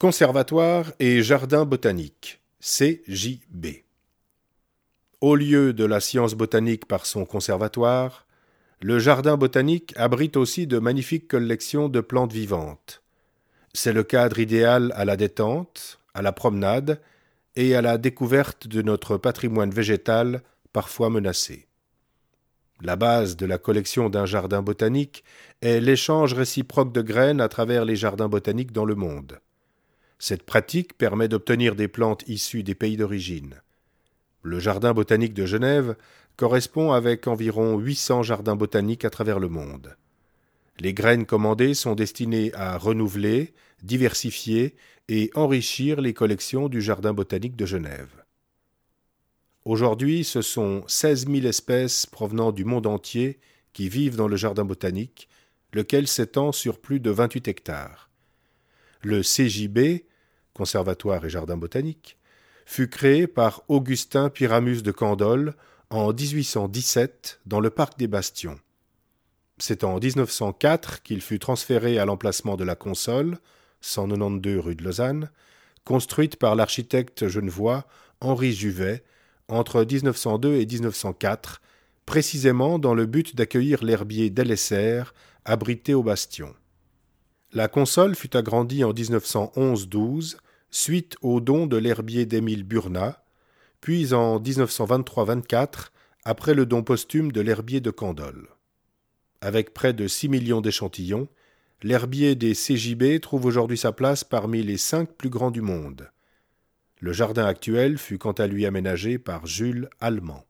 Conservatoire et Jardin botanique, CJB. Au lieu de la science botanique par son conservatoire, le jardin botanique abrite aussi de magnifiques collections de plantes vivantes. C'est le cadre idéal à la détente, à la promenade et à la découverte de notre patrimoine végétal parfois menacé. La base de la collection d'un jardin botanique est l'échange réciproque de graines à travers les jardins botaniques dans le monde. Cette pratique permet d'obtenir des plantes issues des pays d'origine. Le jardin botanique de Genève correspond avec environ 800 jardins botaniques à travers le monde. Les graines commandées sont destinées à renouveler, diversifier et enrichir les collections du jardin botanique de Genève. Aujourd'hui, ce sont 16 000 espèces provenant du monde entier qui vivent dans le jardin botanique, lequel s'étend sur plus de 28 hectares. Le CJB, Conservatoire et Jardin botanique, fut créé par Augustin Pyramus de Candolle en 1817 dans le parc des Bastions. C'est en 1904 qu'il fut transféré à l'emplacement de la Console, 192 rue de Lausanne, construite par l'architecte genevois Henri Juvet entre 1902 et 1904, précisément dans le but d'accueillir l'herbier Delesser, abrité au bastion. La console fut agrandie en 1911-12 suite au don de l'herbier d'Émile Burnat, puis en 1923-24 après le don posthume de l'herbier de Candolle. Avec près de 6 millions d'échantillons, l'herbier des CJB trouve aujourd'hui sa place parmi les cinq plus grands du monde. Le jardin actuel fut quant à lui aménagé par Jules Allemand.